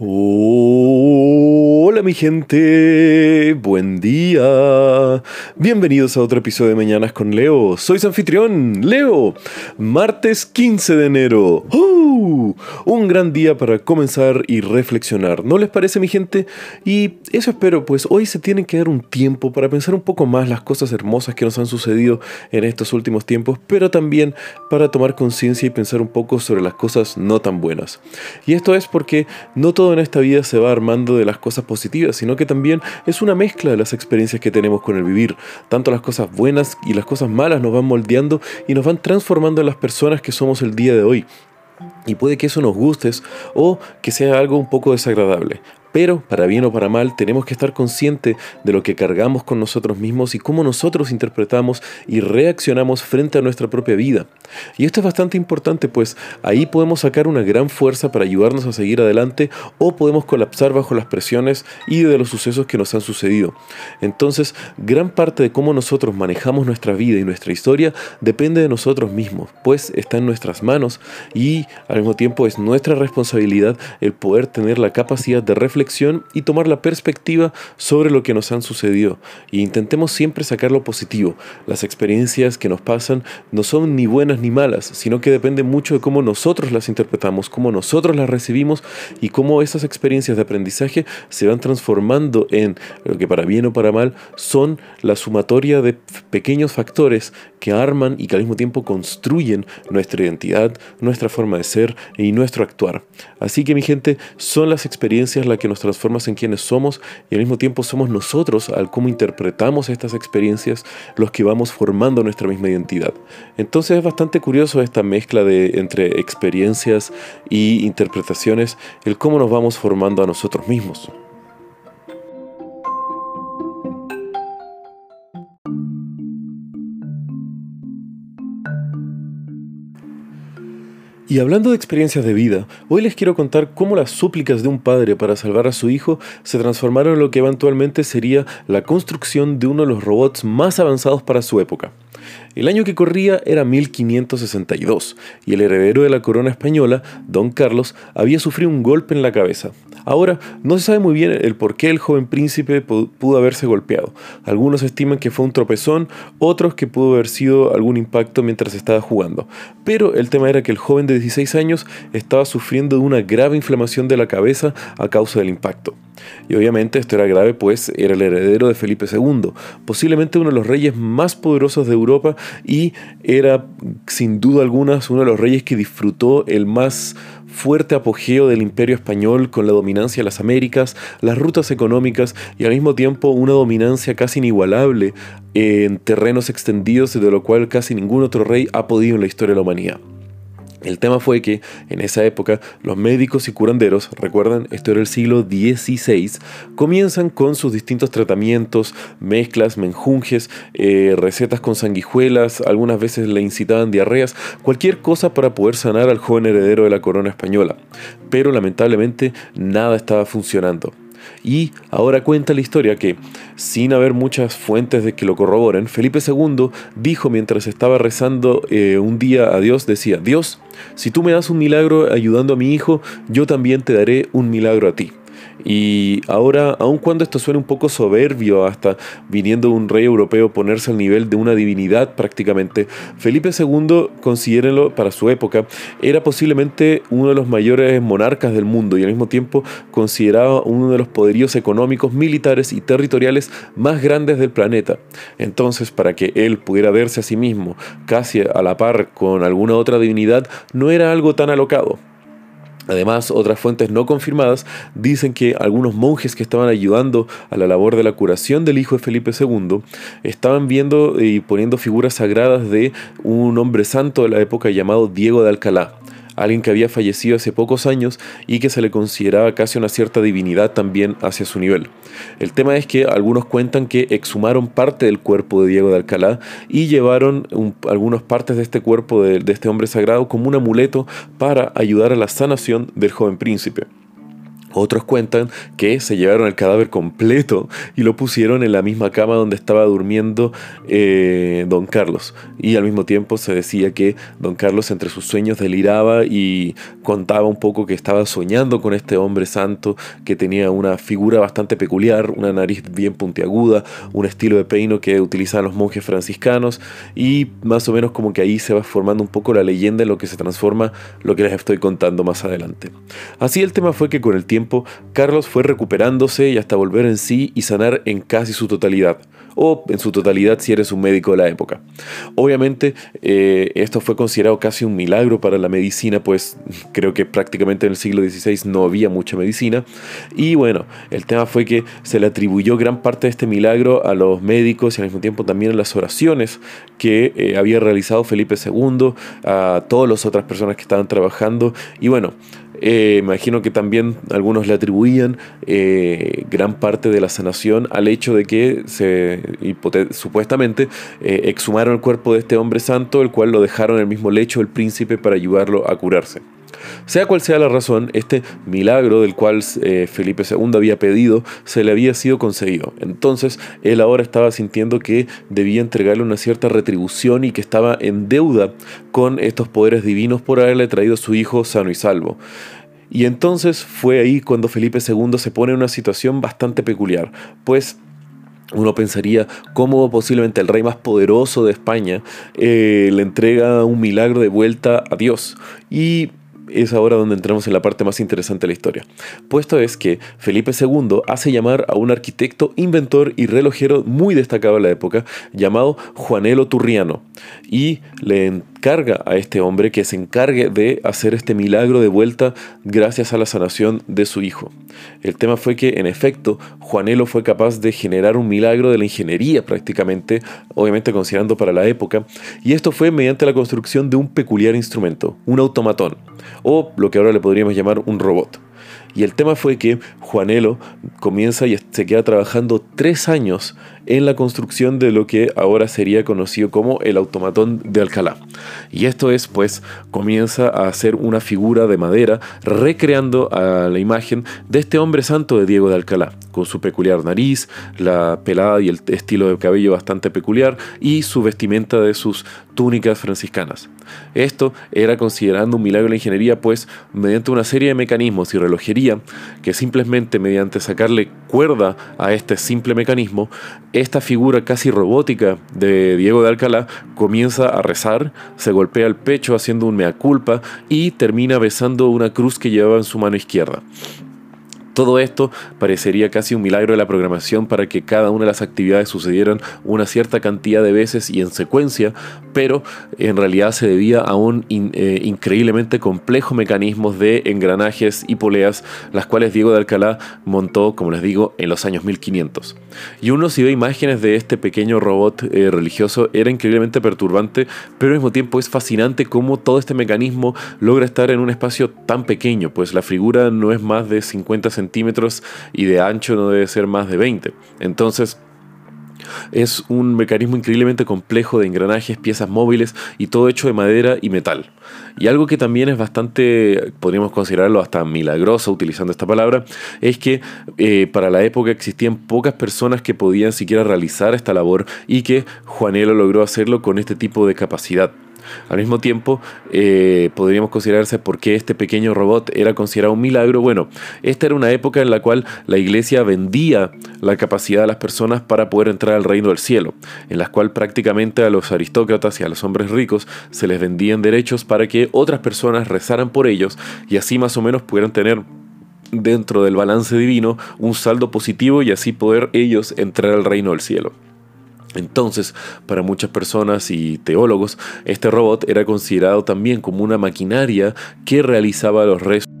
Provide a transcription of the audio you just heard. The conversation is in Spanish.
Hola mi gente, buen día. Bienvenidos a otro episodio de Mañanas con Leo. Soy anfitrión, Leo. Martes 15 de enero. ¡Uh! Un gran día para comenzar y reflexionar. ¿No les parece mi gente? Y eso espero, pues hoy se tiene que dar un tiempo para pensar un poco más las cosas hermosas que nos han sucedido en estos últimos tiempos, pero también para tomar conciencia y pensar un poco sobre las cosas no tan buenas. Y esto es porque no todo en esta vida se va armando de las cosas positivas, sino que también es una mezcla de las experiencias que tenemos con el vivir. Tanto las cosas buenas y las cosas malas nos van moldeando y nos van transformando en las personas que somos el día de hoy. Y puede que eso nos guste o que sea algo un poco desagradable. Pero, para bien o para mal, tenemos que estar conscientes de lo que cargamos con nosotros mismos y cómo nosotros interpretamos y reaccionamos frente a nuestra propia vida. Y esto es bastante importante, pues ahí podemos sacar una gran fuerza para ayudarnos a seguir adelante o podemos colapsar bajo las presiones y de los sucesos que nos han sucedido. Entonces, gran parte de cómo nosotros manejamos nuestra vida y nuestra historia depende de nosotros mismos, pues está en nuestras manos y al mismo tiempo es nuestra responsabilidad el poder tener la capacidad de reflexionar y tomar la perspectiva sobre lo que nos han sucedido. Y intentemos siempre sacar lo positivo. Las experiencias que nos pasan no son ni buenas ni malas, sino que depende mucho de cómo nosotros las interpretamos, cómo nosotros las recibimos y cómo esas experiencias de aprendizaje se van transformando en lo que para bien o para mal son la sumatoria de pequeños factores que arman y que al mismo tiempo construyen nuestra identidad, nuestra forma de ser y nuestro actuar. Así que mi gente, son las experiencias las que nos transformas en quienes somos y al mismo tiempo somos nosotros, al cómo interpretamos estas experiencias, los que vamos formando nuestra misma identidad. Entonces es bastante curioso esta mezcla de entre experiencias y interpretaciones, el cómo nos vamos formando a nosotros mismos. Y hablando de experiencias de vida, hoy les quiero contar cómo las súplicas de un padre para salvar a su hijo se transformaron en lo que eventualmente sería la construcción de uno de los robots más avanzados para su época. El año que corría era 1562 y el heredero de la corona española, don Carlos, había sufrido un golpe en la cabeza. Ahora, no se sabe muy bien el por qué el joven príncipe pudo haberse golpeado. Algunos estiman que fue un tropezón, otros que pudo haber sido algún impacto mientras estaba jugando. Pero el tema era que el joven de 16 años estaba sufriendo de una grave inflamación de la cabeza a causa del impacto. Y obviamente esto era grave pues era el heredero de Felipe II, posiblemente uno de los reyes más poderosos de Europa y era sin duda alguna uno de los reyes que disfrutó el más fuerte apogeo del imperio español con la dominancia de las Américas, las rutas económicas y al mismo tiempo una dominancia casi inigualable en terrenos extendidos de lo cual casi ningún otro rey ha podido en la historia de la humanidad. El tema fue que en esa época los médicos y curanderos, recuerdan, esto era el siglo XVI, comienzan con sus distintos tratamientos, mezclas, menjunjes, eh, recetas con sanguijuelas, algunas veces le incitaban diarreas, cualquier cosa para poder sanar al joven heredero de la corona española. Pero lamentablemente nada estaba funcionando. Y ahora cuenta la historia que, sin haber muchas fuentes de que lo corroboren, Felipe II dijo mientras estaba rezando eh, un día a Dios, decía, Dios, si tú me das un milagro ayudando a mi hijo, yo también te daré un milagro a ti. Y ahora, aun cuando esto suene un poco soberbio, hasta viniendo un rey europeo ponerse al nivel de una divinidad prácticamente, Felipe II, considérenlo para su época, era posiblemente uno de los mayores monarcas del mundo y al mismo tiempo consideraba uno de los poderíos económicos, militares y territoriales más grandes del planeta. Entonces, para que él pudiera verse a sí mismo casi a la par con alguna otra divinidad, no era algo tan alocado. Además, otras fuentes no confirmadas dicen que algunos monjes que estaban ayudando a la labor de la curación del hijo de Felipe II estaban viendo y poniendo figuras sagradas de un hombre santo de la época llamado Diego de Alcalá alguien que había fallecido hace pocos años y que se le consideraba casi una cierta divinidad también hacia su nivel. El tema es que algunos cuentan que exhumaron parte del cuerpo de Diego de Alcalá y llevaron algunas partes de este cuerpo de, este hombre sagrado como un amuleto para ayudar a la sanación del joven príncipe. Otros cuentan que se llevaron el cadáver completo y lo pusieron en la misma cama donde estaba durmiendo eh, don Carlos. Y al mismo tiempo se decía que don Carlos entre sus sueños deliraba y contaba un poco que estaba soñando con este hombre santo que tenía una figura bastante peculiar, una nariz bien puntiaguda, un estilo de peino que utilizaban los monjes franciscanos y más o menos como que ahí se va formando un poco la leyenda en lo que se transforma lo que les estoy contando más adelante. Así el tema fue que con el tiempo Carlos fue recuperándose y hasta volver en sí y sanar en casi su totalidad, o en su totalidad si eres un médico de la época. Obviamente eh, esto fue considerado casi un milagro para la medicina, pues creo que prácticamente en el siglo XVI no había mucha medicina, y bueno, el tema fue que se le atribuyó gran parte de este milagro a los médicos y al mismo tiempo también a las oraciones que eh, había realizado Felipe II, a todas las otras personas que estaban trabajando, y bueno, eh, imagino que también algunos le atribuían eh, gran parte de la sanación al hecho de que se supuestamente eh, exhumaron el cuerpo de este hombre santo, el cual lo dejaron en el mismo lecho del príncipe para ayudarlo a curarse. Sea cual sea la razón, este milagro del cual Felipe II había pedido se le había sido concedido. Entonces él ahora estaba sintiendo que debía entregarle una cierta retribución y que estaba en deuda con estos poderes divinos por haberle traído a su hijo sano y salvo. Y entonces fue ahí cuando Felipe II se pone en una situación bastante peculiar, pues uno pensaría cómo posiblemente el rey más poderoso de España eh, le entrega un milagro de vuelta a Dios. Y es ahora donde entramos en la parte más interesante de la historia. Puesto es que Felipe II hace llamar a un arquitecto, inventor y relojero muy destacado en la época, llamado Juanelo Turriano, y le a este hombre que se encargue de hacer este milagro de vuelta gracias a la sanación de su hijo. El tema fue que, en efecto, Juanelo fue capaz de generar un milagro de la ingeniería prácticamente, obviamente considerando para la época, y esto fue mediante la construcción de un peculiar instrumento, un automatón o lo que ahora le podríamos llamar un robot. Y el tema fue que Juanelo comienza y se queda trabajando tres años en la construcción de lo que ahora sería conocido como el automatón de Alcalá. Y esto es, pues, comienza a hacer una figura de madera recreando a la imagen de este hombre santo de Diego de Alcalá, con su peculiar nariz, la pelada y el estilo de cabello bastante peculiar y su vestimenta de sus túnicas franciscanas. Esto era considerando un milagro de la ingeniería, pues mediante una serie de mecanismos y relojería que simplemente mediante sacarle cuerda a este simple mecanismo, esta figura casi robótica de Diego de Alcalá comienza a rezar, se golpea el pecho haciendo un mea culpa y termina besando una cruz que llevaba en su mano izquierda. Todo esto parecería casi un milagro de la programación para que cada una de las actividades sucedieran una cierta cantidad de veces y en secuencia, pero en realidad se debía a un eh, increíblemente complejo mecanismo de engranajes y poleas, las cuales Diego de Alcalá montó, como les digo, en los años 1500. Y uno si ve imágenes de este pequeño robot eh, religioso era increíblemente perturbante, pero al mismo tiempo es fascinante cómo todo este mecanismo logra estar en un espacio tan pequeño, pues la figura no es más de 50 centímetros centímetros y de ancho no debe ser más de 20. Entonces, es un mecanismo increíblemente complejo de engranajes, piezas móviles y todo hecho de madera y metal. Y algo que también es bastante, podríamos considerarlo hasta milagroso utilizando esta palabra, es que eh, para la época existían pocas personas que podían siquiera realizar esta labor y que Juanelo logró hacerlo con este tipo de capacidad. Al mismo tiempo, eh, podríamos considerarse por qué este pequeño robot era considerado un milagro. Bueno, esta era una época en la cual la iglesia vendía la capacidad de las personas para poder entrar al reino del cielo, en la cual prácticamente a los aristócratas y a los hombres ricos se les vendían derechos para que otras personas rezaran por ellos y así más o menos pudieran tener dentro del balance divino un saldo positivo y así poder ellos entrar al reino del cielo. Entonces, para muchas personas y teólogos, este robot era considerado también como una maquinaria que realizaba los restos